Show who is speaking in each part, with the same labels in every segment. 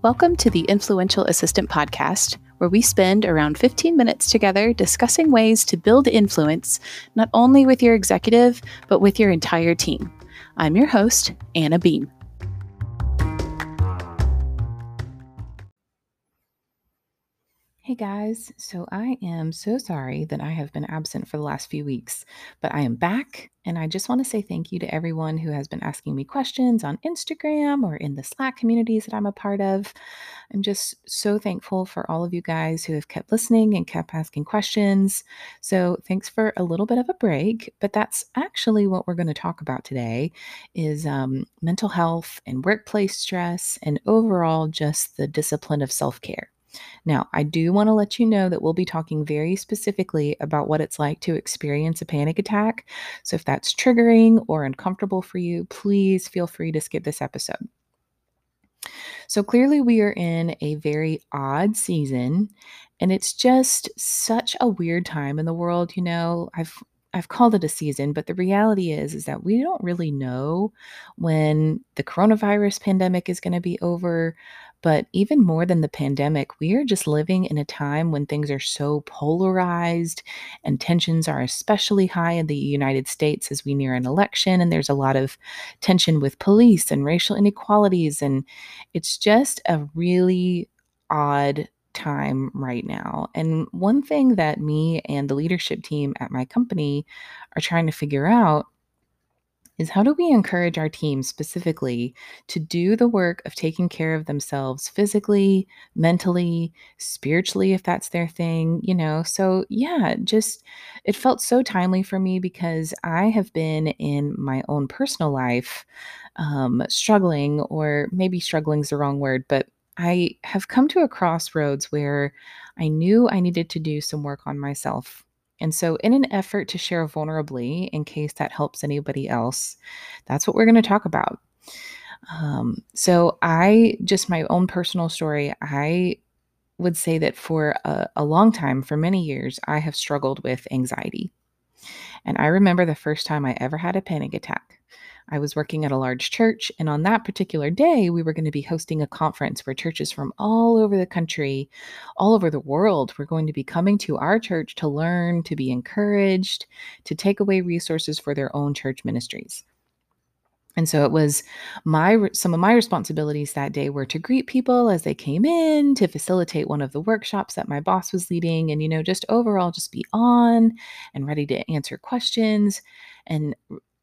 Speaker 1: Welcome to the Influential Assistant Podcast, where we spend around 15 minutes together discussing ways to build influence not only with your executive, but with your entire team. I'm your host, Anna Beam. Hey guys, so I am so sorry that I have been absent for the last few weeks, but I am back and I just want to say thank you to everyone who has been asking me questions on Instagram or in the Slack communities that I'm a part of. I'm just so thankful for all of you guys who have kept listening and kept asking questions. So, thanks for a little bit of a break, but that's actually what we're going to talk about today is um, mental health and workplace stress and overall just the discipline of self-care. Now, I do want to let you know that we'll be talking very specifically about what it's like to experience a panic attack. So if that's triggering or uncomfortable for you, please feel free to skip this episode. So clearly, we are in a very odd season, and it's just such a weird time in the world. You know, I've I've called it a season, but the reality is is that we don't really know when the coronavirus pandemic is going to be over. But even more than the pandemic, we are just living in a time when things are so polarized and tensions are especially high in the United States as we near an election. And there's a lot of tension with police and racial inequalities. And it's just a really odd time right now. And one thing that me and the leadership team at my company are trying to figure out is how do we encourage our team specifically to do the work of taking care of themselves physically, mentally, spiritually, if that's their thing, you know? So, yeah, just it felt so timely for me because I have been in my own personal life um, struggling, or maybe struggling is the wrong word, but I have come to a crossroads where I knew I needed to do some work on myself. And so, in an effort to share vulnerably, in case that helps anybody else, that's what we're going to talk about. Um, so, I just my own personal story, I would say that for a, a long time, for many years, I have struggled with anxiety. And I remember the first time I ever had a panic attack. I was working at a large church, and on that particular day, we were going to be hosting a conference where churches from all over the country, all over the world, were going to be coming to our church to learn, to be encouraged, to take away resources for their own church ministries. And so it was my some of my responsibilities that day were to greet people as they came in, to facilitate one of the workshops that my boss was leading and you know just overall just be on and ready to answer questions and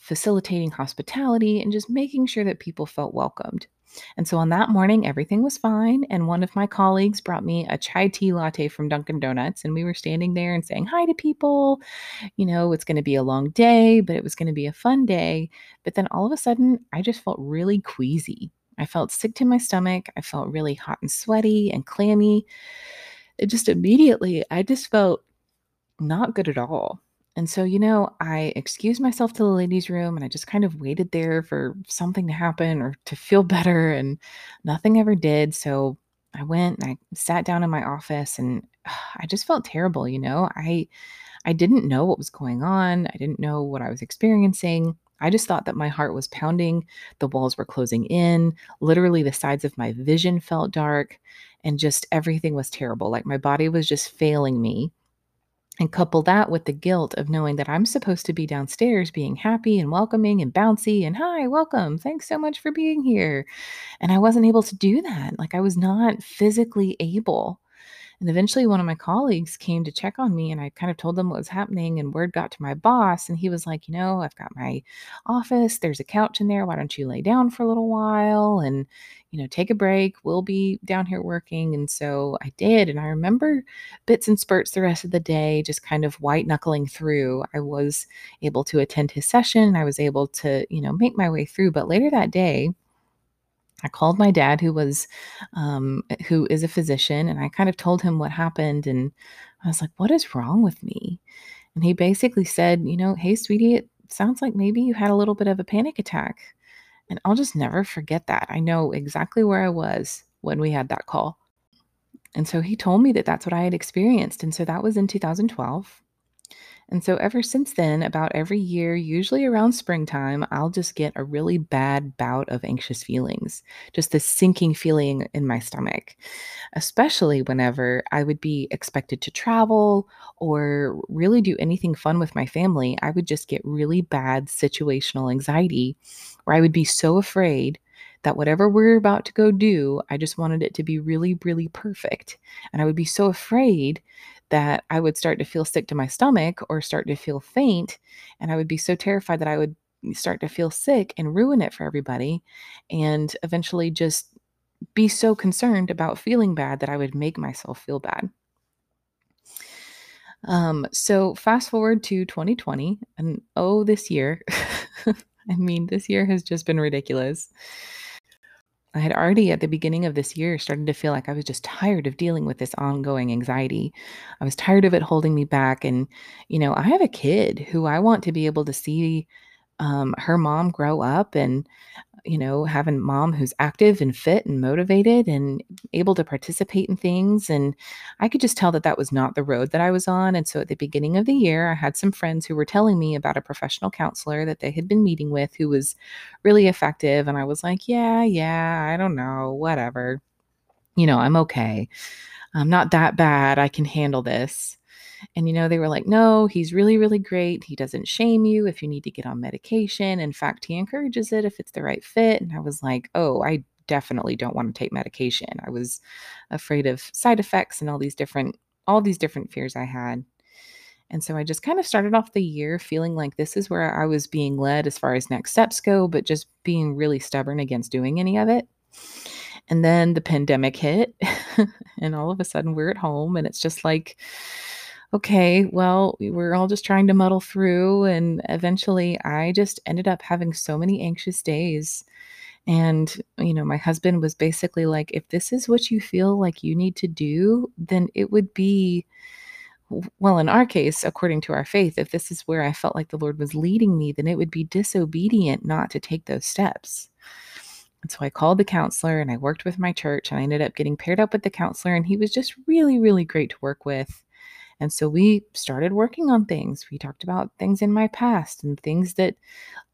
Speaker 1: facilitating hospitality, and just making sure that people felt welcomed. And so on that morning, everything was fine. And one of my colleagues brought me a chai tea latte from Dunkin' Donuts. And we were standing there and saying hi to people. You know, it's going to be a long day, but it was going to be a fun day. But then all of a sudden, I just felt really queasy. I felt sick to my stomach. I felt really hot and sweaty and clammy. It just immediately, I just felt not good at all. And so, you know, I excused myself to the ladies' room and I just kind of waited there for something to happen or to feel better, and nothing ever did. So I went and I sat down in my office and I just felt terrible, you know. I I didn't know what was going on. I didn't know what I was experiencing. I just thought that my heart was pounding, the walls were closing in, literally the sides of my vision felt dark, and just everything was terrible. Like my body was just failing me. And couple that with the guilt of knowing that I'm supposed to be downstairs being happy and welcoming and bouncy and hi, welcome. Thanks so much for being here. And I wasn't able to do that. Like I was not physically able. And eventually, one of my colleagues came to check on me, and I kind of told them what was happening. And word got to my boss, and he was like, You know, I've got my office, there's a couch in there. Why don't you lay down for a little while and, you know, take a break? We'll be down here working. And so I did. And I remember bits and spurts the rest of the day, just kind of white knuckling through. I was able to attend his session, I was able to, you know, make my way through. But later that day, I called my dad, who was, um, who is a physician, and I kind of told him what happened. And I was like, what is wrong with me? And he basically said, you know, hey, sweetie, it sounds like maybe you had a little bit of a panic attack. And I'll just never forget that. I know exactly where I was when we had that call. And so he told me that that's what I had experienced. And so that was in 2012. And so, ever since then, about every year, usually around springtime, I'll just get a really bad bout of anxious feelings, just this sinking feeling in my stomach, especially whenever I would be expected to travel or really do anything fun with my family. I would just get really bad situational anxiety where I would be so afraid that whatever we're about to go do, I just wanted it to be really, really perfect. And I would be so afraid that I would start to feel sick to my stomach or start to feel faint. And I would be so terrified that I would start to feel sick and ruin it for everybody. And eventually just be so concerned about feeling bad that I would make myself feel bad. Um, so fast forward to 2020, and oh, this year, I mean, this year has just been ridiculous. I had already at the beginning of this year started to feel like I was just tired of dealing with this ongoing anxiety. I was tired of it holding me back. And, you know, I have a kid who I want to be able to see um, her mom grow up and you know, having mom who's active and fit and motivated and able to participate in things. And I could just tell that that was not the road that I was on. And so at the beginning of the year, I had some friends who were telling me about a professional counselor that they had been meeting with who was really effective. And I was like, yeah, yeah, I don't know, whatever. You know, I'm okay. I'm not that bad. I can handle this. And, you know, they were like, no, he's really, really great. He doesn't shame you if you need to get on medication. In fact, he encourages it if it's the right fit. And I was like, oh, I definitely don't want to take medication. I was afraid of side effects and all these different, all these different fears I had. And so I just kind of started off the year feeling like this is where I was being led as far as next steps go, but just being really stubborn against doing any of it. And then the pandemic hit, and all of a sudden we're at home, and it's just like, okay, well, we were all just trying to muddle through. And eventually I just ended up having so many anxious days. And, you know, my husband was basically like, if this is what you feel like you need to do, then it would be, well, in our case, according to our faith, if this is where I felt like the Lord was leading me, then it would be disobedient not to take those steps. And so I called the counselor and I worked with my church and I ended up getting paired up with the counselor. And he was just really, really great to work with. And so we started working on things. We talked about things in my past and things that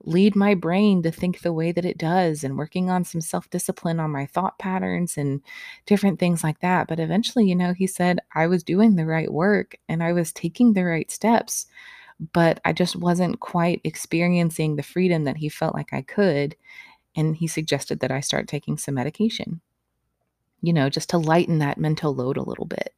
Speaker 1: lead my brain to think the way that it does, and working on some self discipline on my thought patterns and different things like that. But eventually, you know, he said I was doing the right work and I was taking the right steps, but I just wasn't quite experiencing the freedom that he felt like I could. And he suggested that I start taking some medication, you know, just to lighten that mental load a little bit.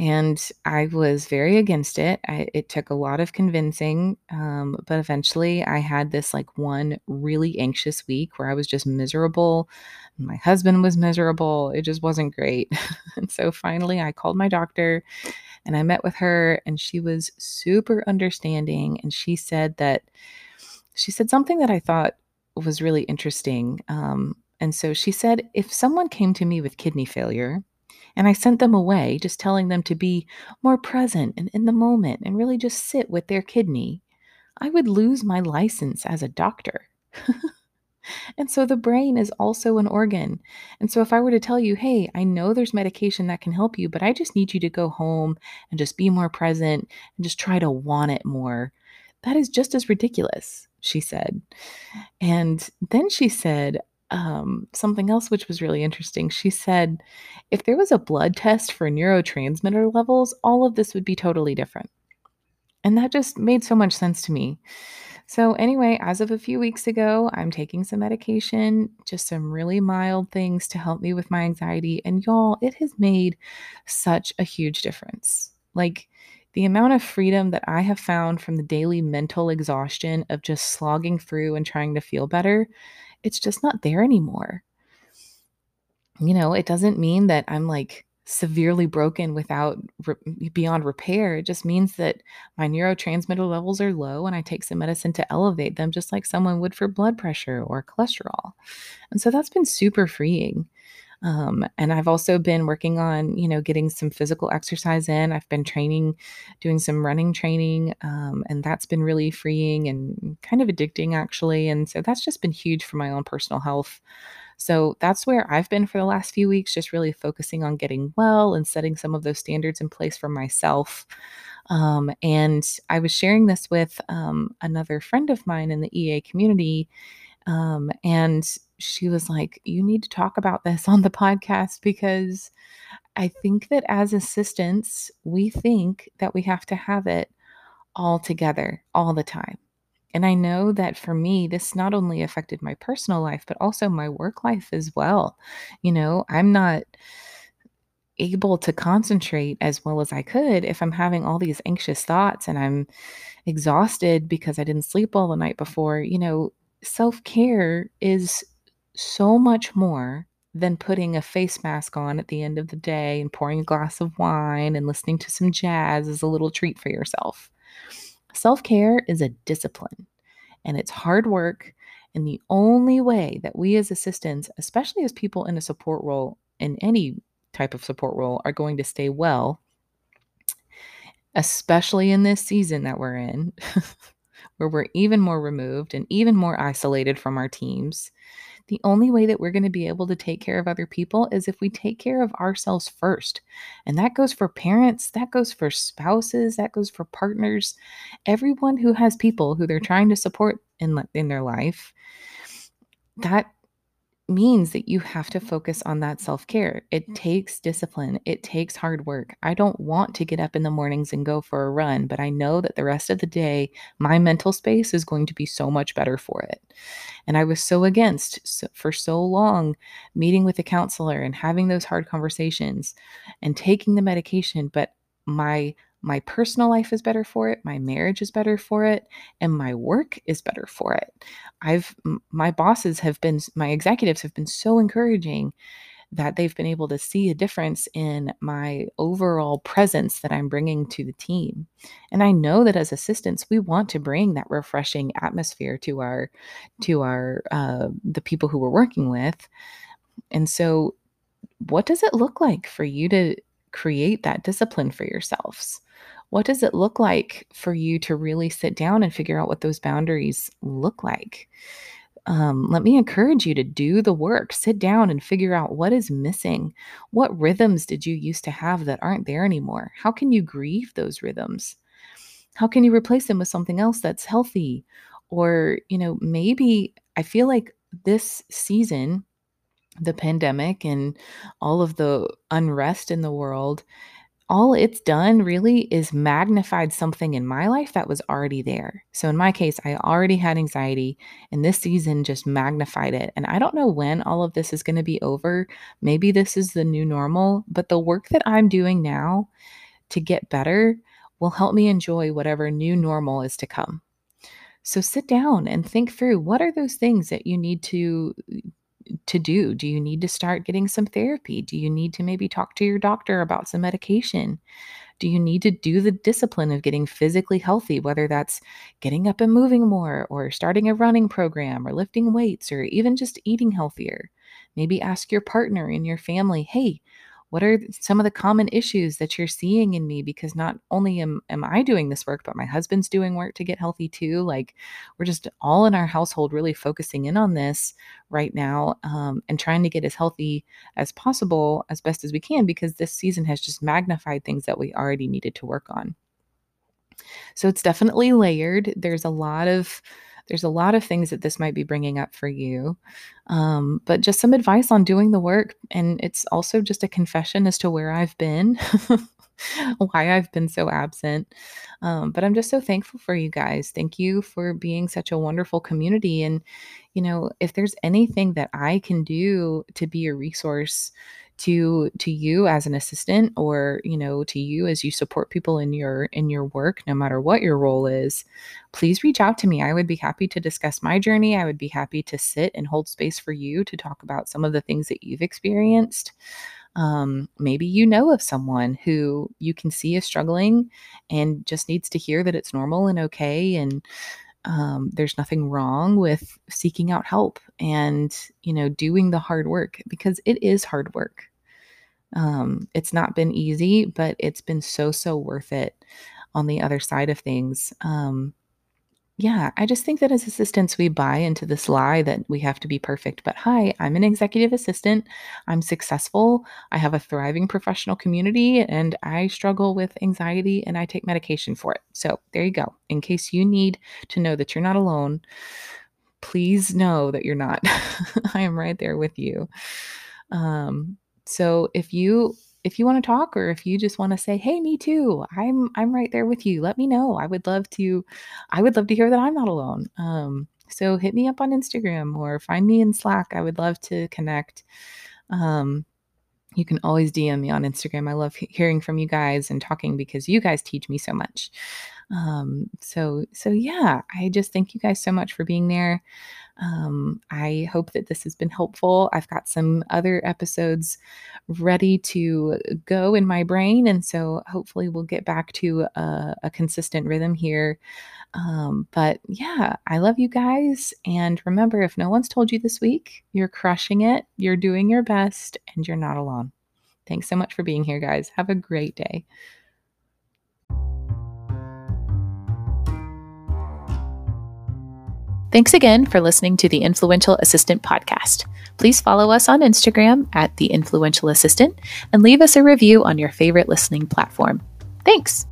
Speaker 1: And I was very against it. I, it took a lot of convincing, um, but eventually I had this like one really anxious week where I was just miserable. My husband was miserable. It just wasn't great. and so finally I called my doctor and I met with her, and she was super understanding. And she said that she said something that I thought was really interesting. Um, and so she said, if someone came to me with kidney failure, and I sent them away, just telling them to be more present and in the moment and really just sit with their kidney. I would lose my license as a doctor. and so the brain is also an organ. And so if I were to tell you, hey, I know there's medication that can help you, but I just need you to go home and just be more present and just try to want it more, that is just as ridiculous, she said. And then she said, um, something else which was really interesting. She said, if there was a blood test for neurotransmitter levels, all of this would be totally different. And that just made so much sense to me. So, anyway, as of a few weeks ago, I'm taking some medication, just some really mild things to help me with my anxiety. And y'all, it has made such a huge difference. Like, the amount of freedom that I have found from the daily mental exhaustion of just slogging through and trying to feel better it's just not there anymore. You know, it doesn't mean that I'm like severely broken without re- beyond repair. It just means that my neurotransmitter levels are low and I take some medicine to elevate them, just like someone would for blood pressure or cholesterol. And so that's been super freeing. Um, and I've also been working on, you know, getting some physical exercise in. I've been training, doing some running training, um, and that's been really freeing and kind of addicting, actually. And so that's just been huge for my own personal health. So that's where I've been for the last few weeks, just really focusing on getting well and setting some of those standards in place for myself. Um, and I was sharing this with um, another friend of mine in the EA community. Um, and she was like, You need to talk about this on the podcast because I think that as assistants, we think that we have to have it all together all the time. And I know that for me, this not only affected my personal life, but also my work life as well. You know, I'm not able to concentrate as well as I could if I'm having all these anxious thoughts and I'm exhausted because I didn't sleep well the night before. You know, self care is so much more than putting a face mask on at the end of the day and pouring a glass of wine and listening to some jazz as a little treat for yourself. Self care is a discipline and it's hard work. And the only way that we as assistants, especially as people in a support role in any type of support role, are going to stay well, especially in this season that we're in, where we're even more removed and even more isolated from our teams, the only way that we're going to be able to take care of other people is if we take care of ourselves first. And that goes for parents, that goes for spouses, that goes for partners, everyone who has people who they're trying to support in, in their life. That means that you have to mm-hmm. focus on that self care. It takes discipline, it takes hard work. I don't want to get up in the mornings and go for a run, but I know that the rest of the day, my mental space is going to be so much better for it. And I was so against so, for so long meeting with a counselor and having those hard conversations and taking the medication, but my my personal life is better for it my marriage is better for it and my work is better for it i've my bosses have been my executives have been so encouraging that they've been able to see a difference in my overall presence that I'm bringing to the team. And I know that as assistants, we want to bring that refreshing atmosphere to our to our uh, the people who we're working with. And so, what does it look like for you to create that discipline for yourselves? What does it look like for you to really sit down and figure out what those boundaries look like? Um, let me encourage you to do the work. Sit down and figure out what is missing. What rhythms did you used to have that aren't there anymore? How can you grieve those rhythms? How can you replace them with something else that's healthy? Or, you know, maybe I feel like this season, the pandemic and all of the unrest in the world all it's done really is magnified something in my life that was already there. So in my case, I already had anxiety, and this season just magnified it. And I don't know when all of this is going to be over. Maybe this is the new normal, but the work that I'm doing now to get better will help me enjoy whatever new normal is to come. So sit down and think through what are those things that you need to to do? Do you need to start getting some therapy? Do you need to maybe talk to your doctor about some medication? Do you need to do the discipline of getting physically healthy, whether that's getting up and moving more, or starting a running program, or lifting weights, or even just eating healthier? Maybe ask your partner in your family, hey, what are some of the common issues that you're seeing in me? Because not only am, am i doing this work but my husband's doing work to get healthy too like we're just all in our household really focusing in on this right now um, and trying to get as healthy as possible as best as we can because this season has just magnified things that we already needed to work on. So it's definitely layered. There's a lot of there's a lot of things that this might be bringing up for you. Um, but just some advice on doing the work. And it's also just a confession as to where I've been, why I've been so absent. Um, but I'm just so thankful for you guys. Thank you for being such a wonderful community. And, you know, if there's anything that I can do to be a resource to to you as an assistant or you know to you as you support people in your in your work no matter what your role is please reach out to me. I would be happy to discuss my journey. I would be happy to sit and hold space for you to talk about some of the things that you've experienced. Um, maybe you know of someone who you can see is struggling and just needs to hear that it's normal and okay and um, there's nothing wrong with seeking out help and you know doing the hard work because it is hard work um, it's not been easy but it's been so so worth it on the other side of things um, yeah, I just think that as assistants, we buy into this lie that we have to be perfect. But hi, I'm an executive assistant. I'm successful. I have a thriving professional community and I struggle with anxiety and I take medication for it. So there you go. In case you need to know that you're not alone, please know that you're not. I am right there with you. Um, so if you if you want to talk or if you just want to say hey me too i'm i'm right there with you let me know i would love to i would love to hear that i'm not alone. Um so hit me up on instagram or find me in slack i would love to connect. Um you can always dm me on instagram i love hearing from you guys and talking because you guys teach me so much um so so yeah i just thank you guys so much for being there um, I hope that this has been helpful. I've got some other episodes ready to go in my brain. And so hopefully we'll get back to a, a consistent rhythm here. Um, but yeah, I love you guys. And remember, if no one's told you this week, you're crushing it, you're doing your best, and you're not alone. Thanks so much for being here, guys. Have a great day. Thanks again for listening to the Influential Assistant podcast. Please follow us on Instagram at The Influential Assistant and leave us a review on your favorite listening platform. Thanks.